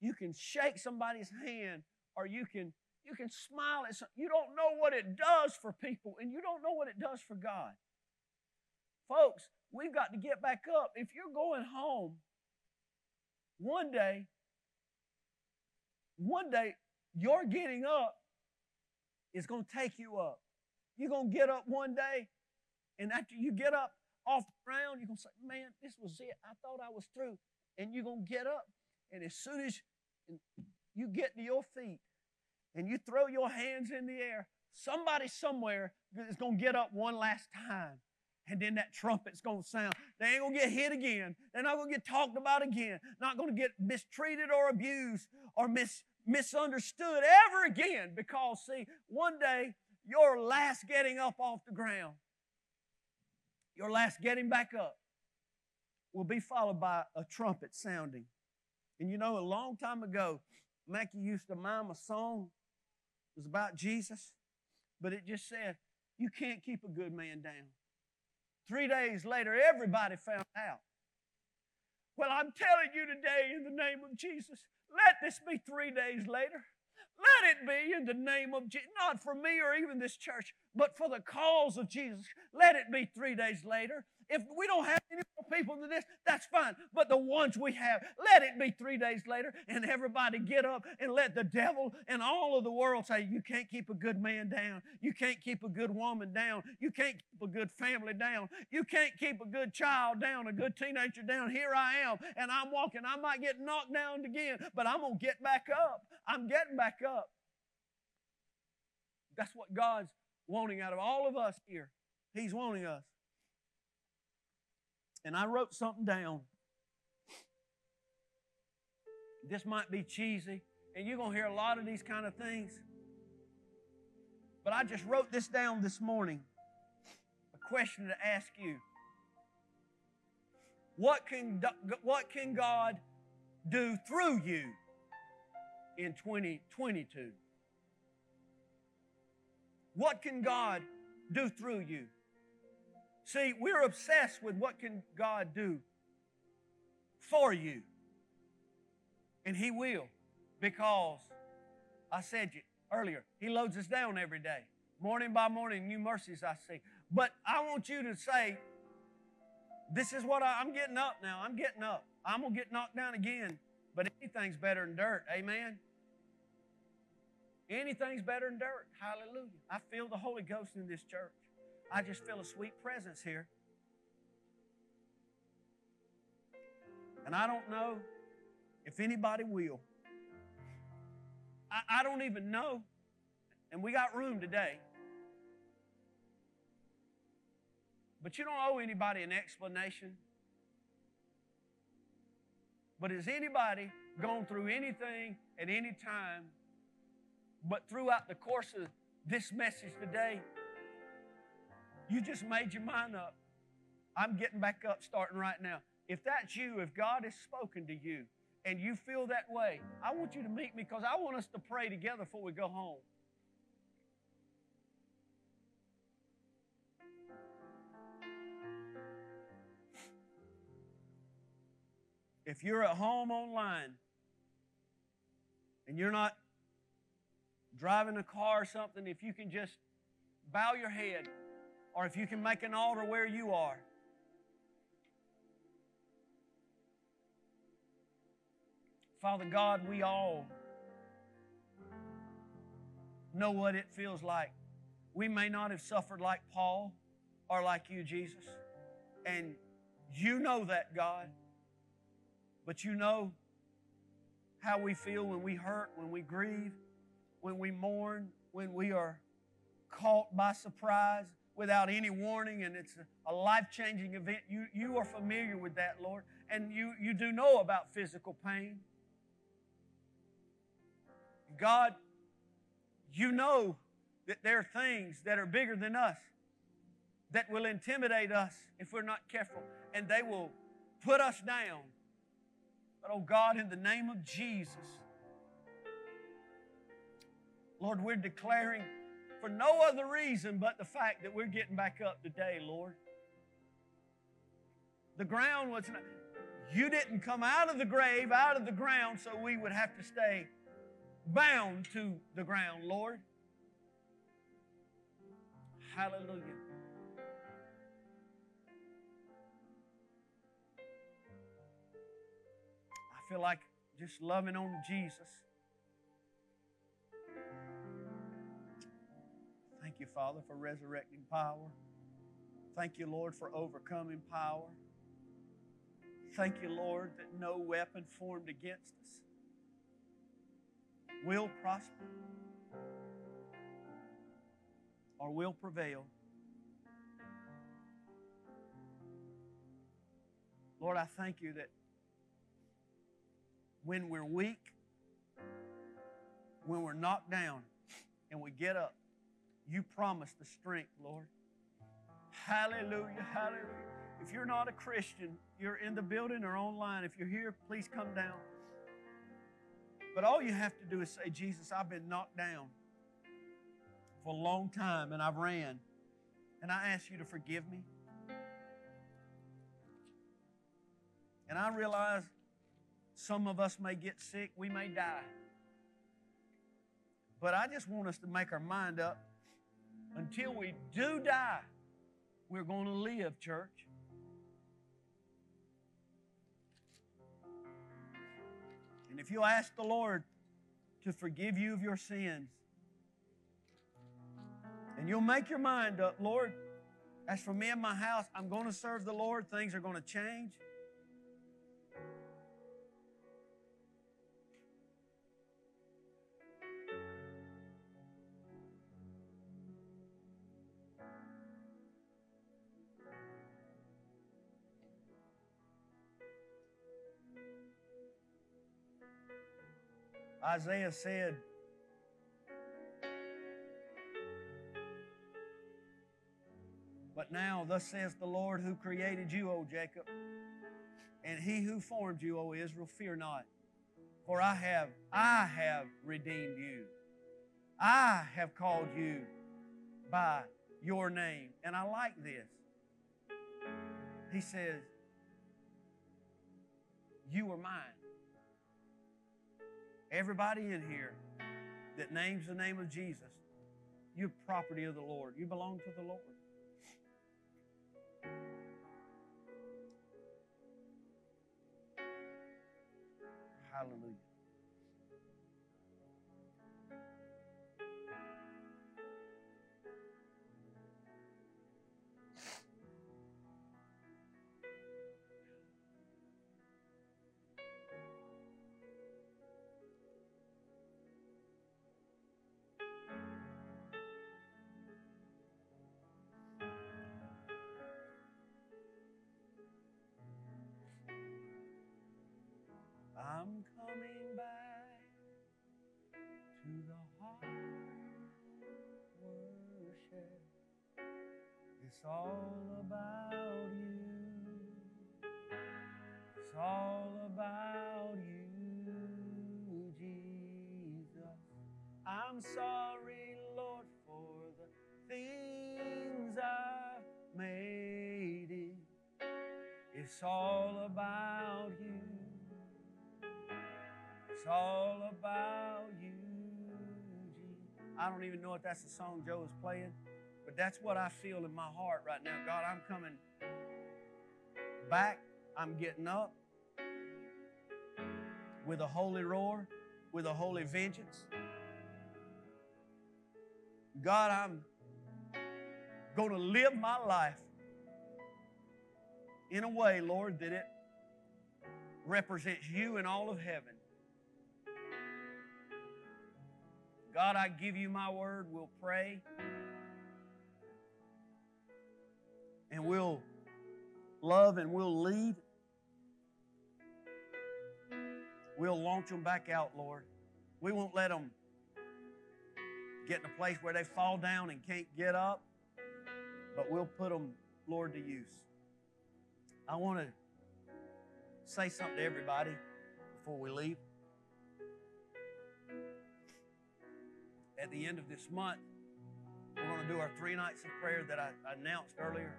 You can shake somebody's hand or you can you can smile at some, you don't know what it does for people and you don't know what it does for God. Folks, we've got to get back up. If you're going home, one day, one day, your getting up is going to take you up. You're going to get up one day, and after you get up off the ground, you're going to say, Man, this was it. I thought I was through. And you're going to get up, and as soon as you get to your feet and you throw your hands in the air, somebody somewhere is going to get up one last time and then that trumpet's going to sound. They ain't going to get hit again. They're not going to get talked about again. Not going to get mistreated or abused or mis- misunderstood ever again because, see, one day your last getting up off the ground, your last getting back up, will be followed by a trumpet sounding. And you know, a long time ago, Mackie used to mime a song. It was about Jesus, but it just said, You can't keep a good man down. Three days later, everybody found out. Well, I'm telling you today, in the name of Jesus, let this be three days later. Let it be in the name of Jesus, not for me or even this church, but for the cause of Jesus. Let it be three days later. If we don't have any more people than this, that's fine. But the ones we have, let it be three days later and everybody get up and let the devil and all of the world say, You can't keep a good man down. You can't keep a good woman down. You can't keep a good family down. You can't keep a good child down, a good teenager down. Here I am, and I'm walking. I might get knocked down again, but I'm going to get back up. I'm getting back up. That's what God's wanting out of all of us here. He's wanting us and I wrote something down. This might be cheesy, and you're going to hear a lot of these kind of things. But I just wrote this down this morning a question to ask you. What can, what can God do through you in 2022? What can God do through you? See, we're obsessed with what can God do for you. And He will because I said you earlier, He loads us down every day. Morning by morning, new mercies I see. But I want you to say, This is what I, I'm getting up now. I'm getting up. I'm going to get knocked down again. But anything's better than dirt. Amen. Anything's better than dirt. Hallelujah. I feel the Holy Ghost in this church. I just feel a sweet presence here. And I don't know if anybody will. I, I don't even know. And we got room today. But you don't owe anybody an explanation. But has anybody gone through anything at any time, but throughout the course of this message today, you just made your mind up? I'm getting back up starting right now. If that's you, if God has spoken to you and you feel that way, I want you to meet me because I want us to pray together before we go home. If you're at home online and you're not driving a car or something, if you can just bow your head or if you can make an altar where you are. Father God, we all know what it feels like. We may not have suffered like Paul or like you, Jesus. And you know that, God. But you know how we feel when we hurt, when we grieve, when we mourn, when we are caught by surprise without any warning and it's a, life changing event. You, you are familiar with that, Lord. And you, you do know about physical pain. God, you know that there are things that are bigger than us that will intimidate us if we're not careful, and they will put us down but oh God, in the name of Jesus, Lord, we're declaring for no other reason but the fact that we're getting back up today, Lord. The ground was not, you didn't come out of the grave, out of the ground, so we would have to stay bound to the ground, Lord. Hallelujah. I feel like just loving on Jesus. Thank you, Father, for resurrecting power. Thank you, Lord, for overcoming power. Thank you, Lord, that no weapon formed against us will prosper or will prevail. Lord, I thank you that when we're weak, when we're knocked down, and we get up, you promise the strength, Lord. Hallelujah, hallelujah. If you're not a Christian, you're in the building or online. If you're here, please come down. But all you have to do is say, Jesus, I've been knocked down for a long time and I've ran. And I ask you to forgive me. And I realize some of us may get sick, we may die. But I just want us to make our mind up until we do die, we're going to live, church. And if you'll ask the Lord to forgive you of your sins, and you'll make your mind up, Lord, as for me and my house, I'm going to serve the Lord, things are going to change. Isaiah said, But now, thus says the Lord who created you, O Jacob, and he who formed you, O Israel, fear not. For I have, I have redeemed you. I have called you by your name. And I like this. He says, You are mine. Everybody in here, that names the name of Jesus, you're property of the Lord. You belong to the Lord. Hallelujah. I'm coming back to the heart worship. It's all about you. It's all about you, Jesus. I'm sorry, Lord, for the things I've made it. It's all about you. It's all about you, Jesus. I don't even know if that's the song Joe is playing, but that's what I feel in my heart right now. God, I'm coming back. I'm getting up with a holy roar, with a holy vengeance. God, I'm going to live my life in a way, Lord, that it represents you in all of heaven. God, I give you my word. We'll pray. And we'll love and we'll lead. We'll launch them back out, Lord. We won't let them get in a place where they fall down and can't get up, but we'll put them, Lord, to use. I want to say something to everybody before we leave. At the end of this month, we're going to do our three nights of prayer that I, announced earlier.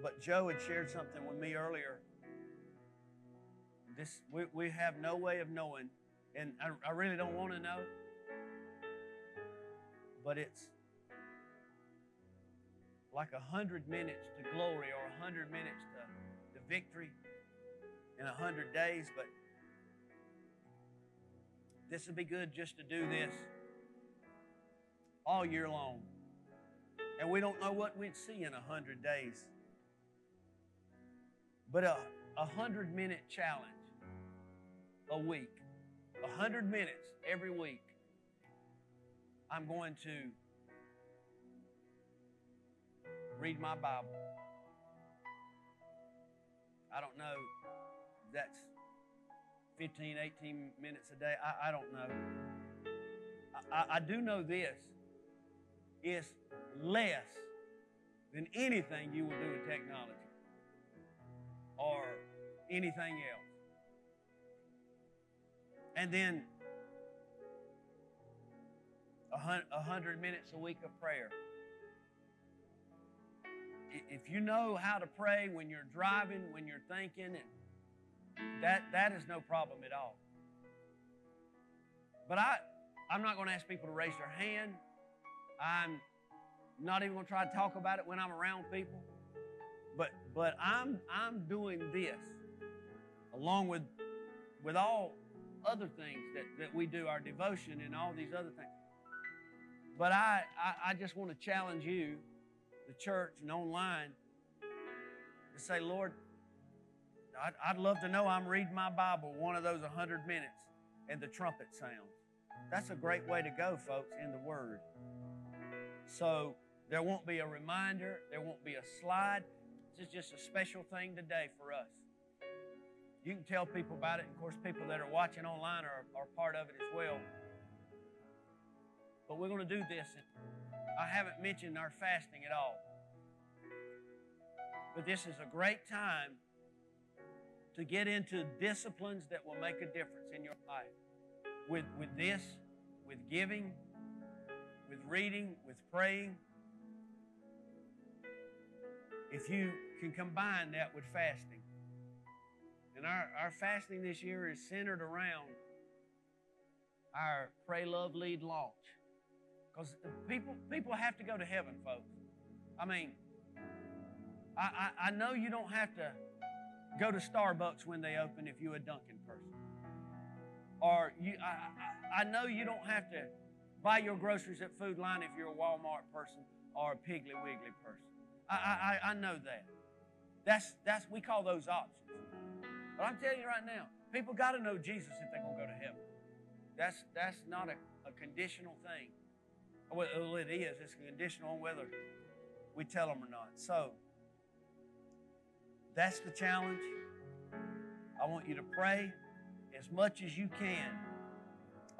But Joe had shared something with me earlier. This we, we have no way of knowing, and I, I really don't want to know. But it's like a hundred minutes to glory or a hundred minutes to, to victory in a hundred days. But this would be good just to do this all year long. And we don't know what we'd see in a hundred days. But a, a hundred minute challenge a week, a hundred minutes every week, I'm going to read my Bible. I don't know that's 15, 18 minutes a day. I, I don't know. I, I do know this is less than anything you will do with technology or anything else. And then a hundred minutes a week of prayer. If you know how to pray when you're driving, when you're thinking, that that is no problem at all. But I, I'm not going to ask people to raise their hand. I'm not even to try to talk about it when I'm around people. But but I'm I'm doing this along with with all other things that, that we do, our devotion and all these other things. But I, I, I just want to challenge you, the church and online, to say, Lord, I'd, I'd love to know I'm reading my Bible one of those 100 minutes and the trumpet sounds. That's a great way to go, folks, in the Word. So there won't be a reminder, there won't be a slide. This is just a special thing today for us. You can tell people about it. Of course, people that are watching online are, are part of it as well. But we're going to do this. I haven't mentioned our fasting at all. But this is a great time to get into disciplines that will make a difference in your life. With, with this, with giving, with reading, with praying. If you can combine that with fasting. And our, our fasting this year is centered around our Pray, Love, Lead launch. Because people, people have to go to heaven, folks. I mean, I, I, I know you don't have to go to Starbucks when they open if you're a Dunkin' person. Or you, I, I, I know you don't have to buy your groceries at Food Lion if you're a Walmart person or a Piggly Wiggly person. I, I, I know that. That's, that's, we call those options. But I'm telling you right now, people got to know Jesus if they're going to go to heaven. That's, that's not a, a conditional thing. Well, it is. It's conditional on whether we tell them or not. So, that's the challenge. I want you to pray as much as you can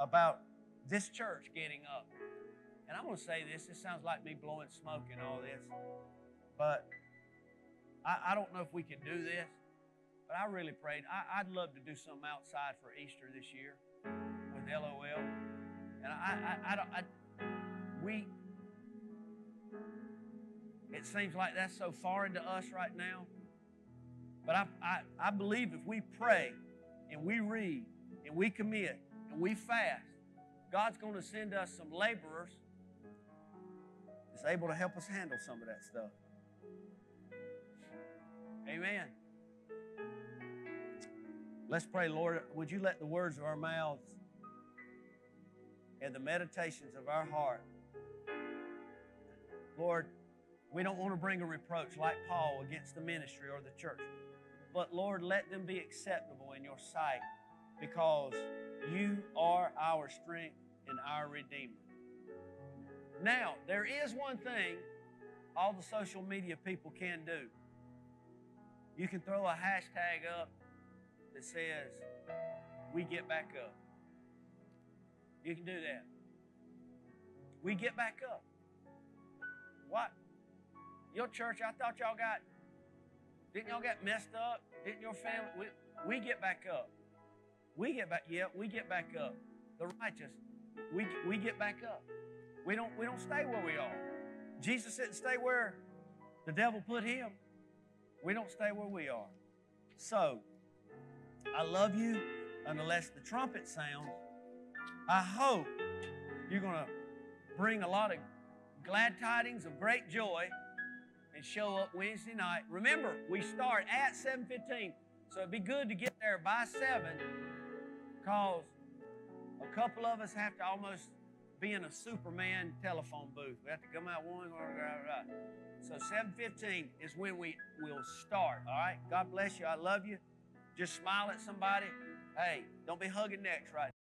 about this church getting up. And I'm going to say this. This sounds like me blowing smoke and all this. But I, I don't know if we can do this. But I really prayed. I, would love to do something outside for Easter this year with LOL. And I, I, I don't, I, we, it seems like that's so foreign to us right now. But I, I, I believe if we pray and we read and we commit and we fast, God's going to send us some laborers that's able to help us handle some of that stuff. Amen. Let's pray, Lord. Would you let the words of our mouths and the meditations of our heart, Lord, we don't want to bring a reproach like Paul against the ministry or the church. But Lord, let them be acceptable in your sight because you are our strength and our Redeemer. Now, there is one thing all the social media people can do. You can throw a hashtag up that says, We get back up. You can do that. We get back up. What? Your church, I thought y'all got, didn't y'all get messed up? Didn't your family? We, we get back up. We get back, yeah, we get back up. The righteous, we, we get back up. We don't, we don't stay where we are. Jesus didn't stay where the devil put him. We don't stay where we are. So, I love you unless the trumpet sounds. I hope you're going to bring a lot of glad tidings of great joy and show up Wednesday night. Remember, we start at 7:15, so it'd be good to get there by 7 because a couple of us have to almost be in a Superman telephone booth. We have to come out one. So 7:15 is when we will start. All right. God bless you. I love you. Just smile at somebody. Hey, don't be hugging necks right